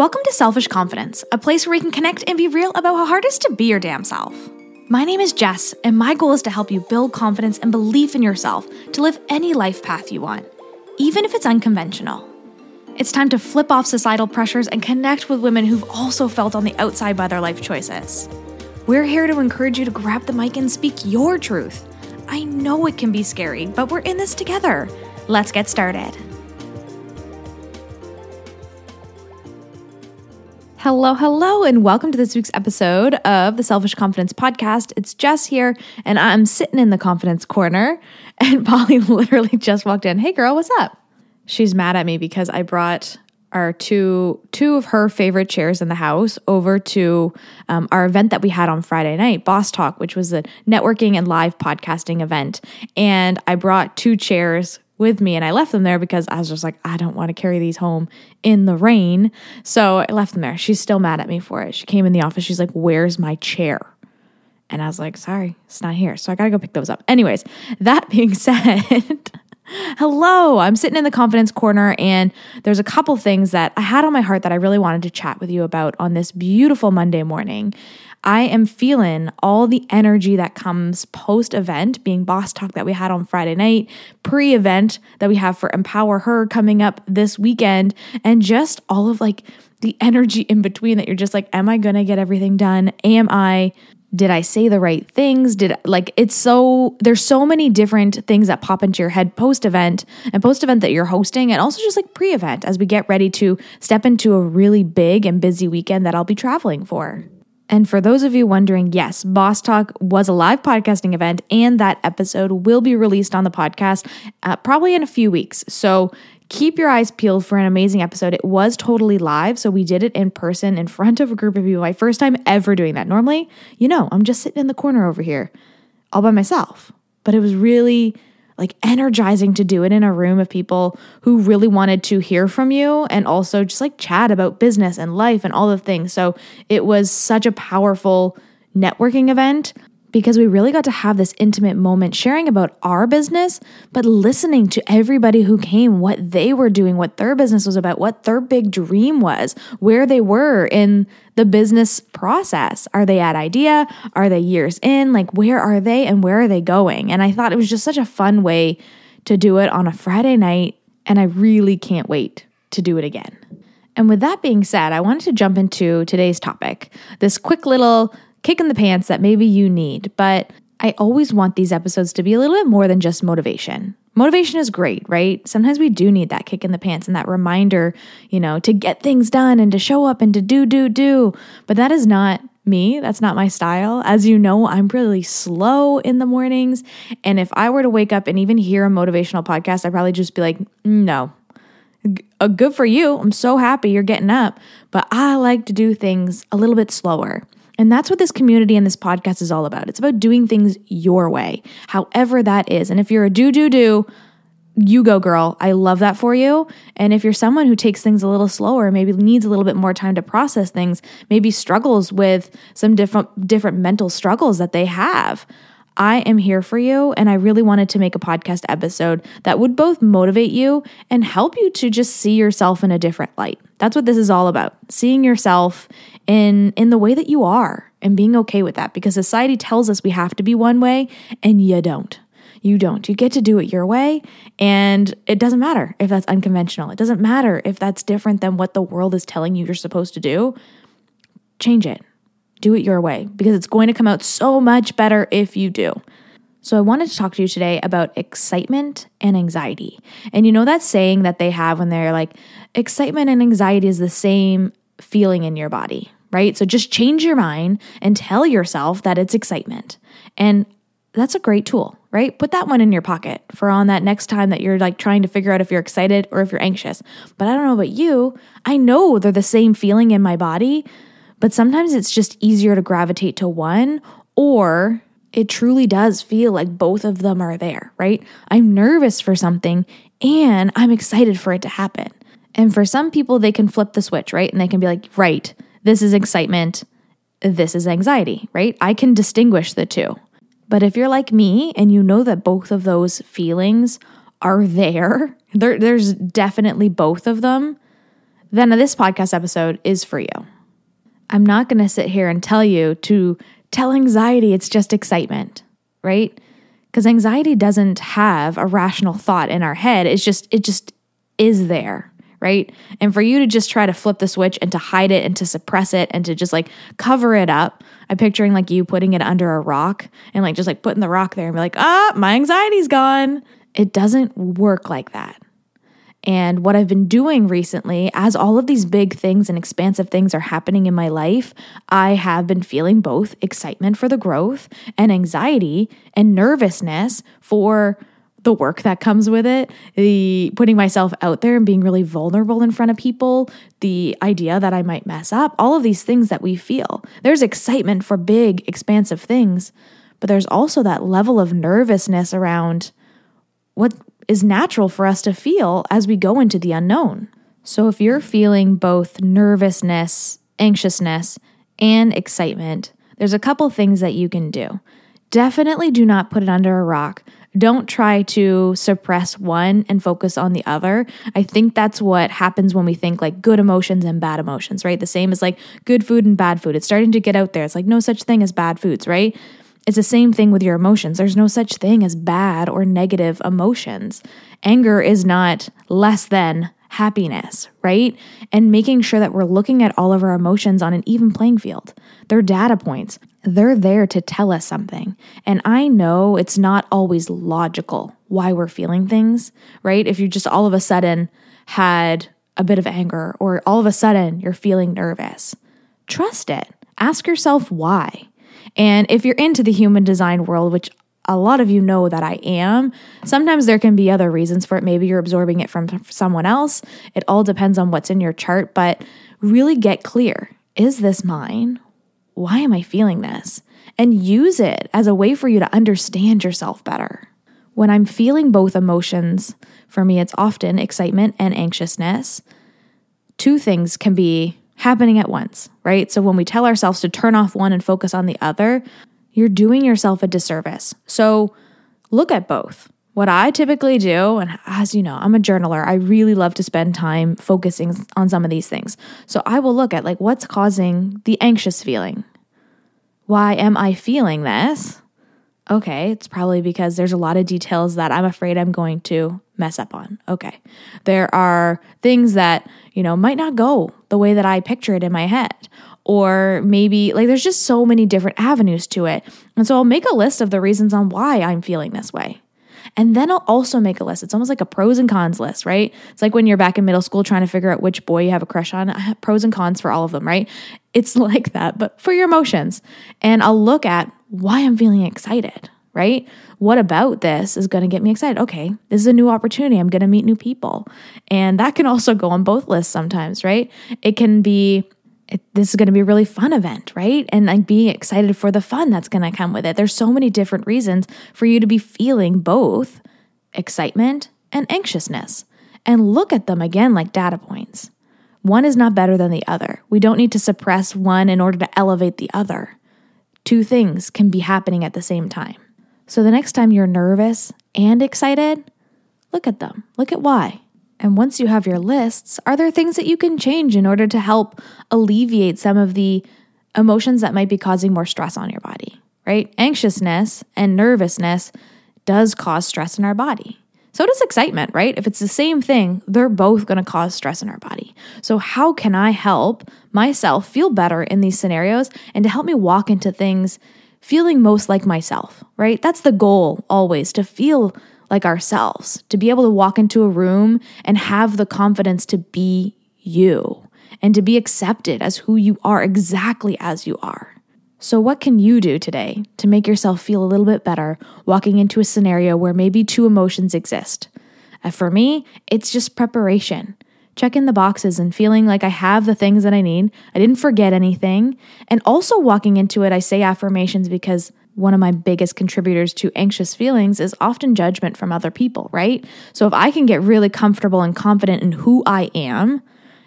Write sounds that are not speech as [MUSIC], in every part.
Welcome to Selfish Confidence, a place where we can connect and be real about how hard it is to be your damn self. My name is Jess, and my goal is to help you build confidence and belief in yourself to live any life path you want, even if it's unconventional. It's time to flip off societal pressures and connect with women who've also felt on the outside by their life choices. We're here to encourage you to grab the mic and speak your truth. I know it can be scary, but we're in this together. Let's get started. Hello, hello, and welcome to this week's episode of the Selfish Confidence Podcast. It's Jess here, and I'm sitting in the confidence corner, [LAUGHS] and Polly [LAUGHS] literally just walked in. Hey, girl, what's up? She's mad at me because I brought our two two of her favorite chairs in the house over to um, our event that we had on Friday night, Boss Talk, which was a networking and live podcasting event. And I brought two chairs with me and I left them there because I was just like, I don't want to carry these home in the rain. So I left them there. She's still mad at me for it. She came in the office. She's like, Where's my chair? And I was like, Sorry, it's not here. So I got to go pick those up. Anyways, that [LAUGHS] being said, Hello, I'm sitting in the confidence corner, and there's a couple things that I had on my heart that I really wanted to chat with you about on this beautiful Monday morning. I am feeling all the energy that comes post event, being boss talk that we had on Friday night, pre event that we have for Empower Her coming up this weekend, and just all of like the energy in between that you're just like, am I gonna get everything done? Am I did I say the right things? Did like it's so there's so many different things that pop into your head post event and post event that you're hosting and also just like pre event as we get ready to step into a really big and busy weekend that I'll be traveling for. And for those of you wondering, yes, Boss Talk was a live podcasting event, and that episode will be released on the podcast uh, probably in a few weeks. So keep your eyes peeled for an amazing episode. It was totally live, so we did it in person in front of a group of people. My first time ever doing that. Normally, you know, I'm just sitting in the corner over here all by myself. But it was really like energizing to do it in a room of people who really wanted to hear from you and also just like chat about business and life and all the things. So it was such a powerful networking event because we really got to have this intimate moment sharing about our business, but listening to everybody who came, what they were doing, what their business was about, what their big dream was, where they were in the business process. Are they at idea? Are they years in? Like, where are they and where are they going? And I thought it was just such a fun way to do it on a Friday night. And I really can't wait to do it again. And with that being said, I wanted to jump into today's topic this quick little kick in the pants that maybe you need. But I always want these episodes to be a little bit more than just motivation. Motivation is great, right? Sometimes we do need that kick in the pants and that reminder, you know, to get things done and to show up and to do, do, do. But that is not me. That's not my style. As you know, I'm really slow in the mornings. And if I were to wake up and even hear a motivational podcast, I'd probably just be like, no, uh, good for you. I'm so happy you're getting up. But I like to do things a little bit slower. And that's what this community and this podcast is all about. It's about doing things your way, however that is. And if you're a do, do, do, you go, girl. I love that for you. And if you're someone who takes things a little slower, maybe needs a little bit more time to process things, maybe struggles with some different different mental struggles that they have, I am here for you. And I really wanted to make a podcast episode that would both motivate you and help you to just see yourself in a different light. That's what this is all about. Seeing yourself in in the way that you are and being okay with that because society tells us we have to be one way and you don't. You don't. You get to do it your way and it doesn't matter if that's unconventional. It doesn't matter if that's different than what the world is telling you you're supposed to do. Change it. Do it your way because it's going to come out so much better if you do. So, I wanted to talk to you today about excitement and anxiety. And you know that saying that they have when they're like, excitement and anxiety is the same feeling in your body, right? So just change your mind and tell yourself that it's excitement. And that's a great tool, right? Put that one in your pocket for on that next time that you're like trying to figure out if you're excited or if you're anxious. But I don't know about you. I know they're the same feeling in my body, but sometimes it's just easier to gravitate to one or it truly does feel like both of them are there, right? I'm nervous for something and I'm excited for it to happen. And for some people, they can flip the switch, right? And they can be like, right, this is excitement, this is anxiety, right? I can distinguish the two. But if you're like me and you know that both of those feelings are there, [LAUGHS] there there's definitely both of them, then this podcast episode is for you. I'm not going to sit here and tell you to tell anxiety it's just excitement, right? Because anxiety doesn't have a rational thought in our head. It's just, it just is there, right? And for you to just try to flip the switch and to hide it and to suppress it and to just like cover it up, I'm picturing like you putting it under a rock and like just like putting the rock there and be like, ah, my anxiety's gone. It doesn't work like that. And what I've been doing recently, as all of these big things and expansive things are happening in my life, I have been feeling both excitement for the growth and anxiety and nervousness for the work that comes with it, the putting myself out there and being really vulnerable in front of people, the idea that I might mess up, all of these things that we feel. There's excitement for big, expansive things, but there's also that level of nervousness around what is natural for us to feel as we go into the unknown. So if you're feeling both nervousness, anxiousness, and excitement, there's a couple things that you can do. Definitely do not put it under a rock. Don't try to suppress one and focus on the other. I think that's what happens when we think like good emotions and bad emotions, right? The same as like good food and bad food. It's starting to get out there. It's like no such thing as bad foods, right? It's the same thing with your emotions. There's no such thing as bad or negative emotions. Anger is not less than happiness, right? And making sure that we're looking at all of our emotions on an even playing field. They're data points. They're there to tell us something. And I know it's not always logical why we're feeling things, right? If you just all of a sudden had a bit of anger or all of a sudden you're feeling nervous, trust it. Ask yourself why. And if you're into the human design world, which a lot of you know that I am. Sometimes there can be other reasons for it. Maybe you're absorbing it from someone else. It all depends on what's in your chart, but really get clear. Is this mine? Why am I feeling this? And use it as a way for you to understand yourself better. When I'm feeling both emotions, for me, it's often excitement and anxiousness. Two things can be happening at once, right? So when we tell ourselves to turn off one and focus on the other, you're doing yourself a disservice. So look at both. What I typically do, and as you know, I'm a journaler. I really love to spend time focusing on some of these things. So I will look at like what's causing the anxious feeling. Why am I feeling this? Okay, it's probably because there's a lot of details that I'm afraid I'm going to mess up on. Okay. There are things that, you know, might not go the way that I picture it in my head or maybe like there's just so many different avenues to it. And so I'll make a list of the reasons on why I'm feeling this way. And then I'll also make a list. It's almost like a pros and cons list, right? It's like when you're back in middle school trying to figure out which boy you have a crush on. pros and cons for all of them, right? It's [LAUGHS] like that, but for your emotions. And I'll look at why I'm feeling excited, right? What about this is going to get me excited? Okay, this is a new opportunity. I'm going to meet new people. And that can also go on both lists sometimes, right? It can be it, this is going to be a really fun event, right? And like being excited for the fun that's going to come with it. There's so many different reasons for you to be feeling both excitement and anxiousness. And look at them again like data points. One is not better than the other. We don't need to suppress one in order to elevate the other. Two things can be happening at the same time. So the next time you're nervous and excited, look at them. Look at why. And once you have your lists, are there things that you can change in order to help alleviate some of the emotions that might be causing more stress on your body, right? Anxiousness and nervousness does cause stress in our body. So does excitement, right? If it's the same thing, they're both going to cause stress in our body. So, how can I help myself feel better in these scenarios and to help me walk into things feeling most like myself, right? That's the goal always to feel like ourselves, to be able to walk into a room and have the confidence to be you and to be accepted as who you are exactly as you are. So, what can you do today to make yourself feel a little bit better walking into a scenario where maybe two emotions exist? Uh, for me, it's just preparation. Checking the boxes and feeling like I have the things that I need. I didn't forget anything. And also walking into it, I say affirmations because one of my biggest contributors to anxious feelings is often judgment from other people, right? So if I can get really comfortable and confident in who I am,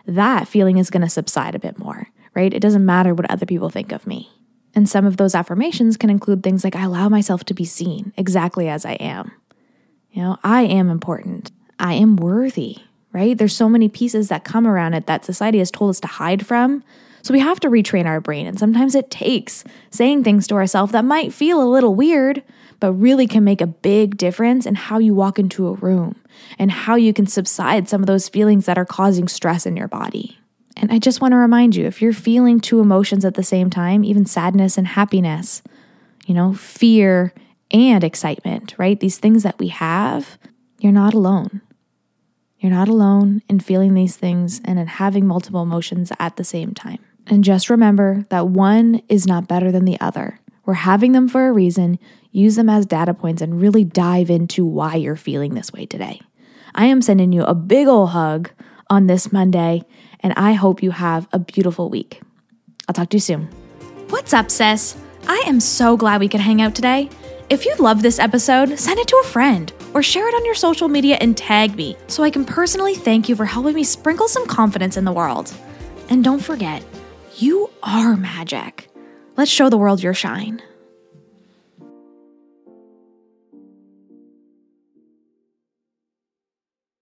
that feeling is going to subside a bit more, right? It doesn't matter what other people think of me. And some of those affirmations can include things like I allow myself to be seen exactly as I am. You know, I am important. I am worthy, right? There's so many pieces that come around it that society has told us to hide from. So we have to retrain our brain. And sometimes it takes saying things to ourselves that might feel a little weird, but really can make a big difference in how you walk into a room and how you can subside some of those feelings that are causing stress in your body. And I just want to remind you if you're feeling two emotions at the same time, even sadness and happiness, you know, fear and excitement, right? These things that we have, you're not alone. You're not alone in feeling these things and in having multiple emotions at the same time. And just remember that one is not better than the other. We're having them for a reason. Use them as data points and really dive into why you're feeling this way today. I am sending you a big ol' hug on this Monday, and I hope you have a beautiful week. I'll talk to you soon. What's up, sis? I am so glad we could hang out today. If you love this episode, send it to a friend or share it on your social media and tag me so I can personally thank you for helping me sprinkle some confidence in the world. And don't forget, you are magic. Let's show the world your shine.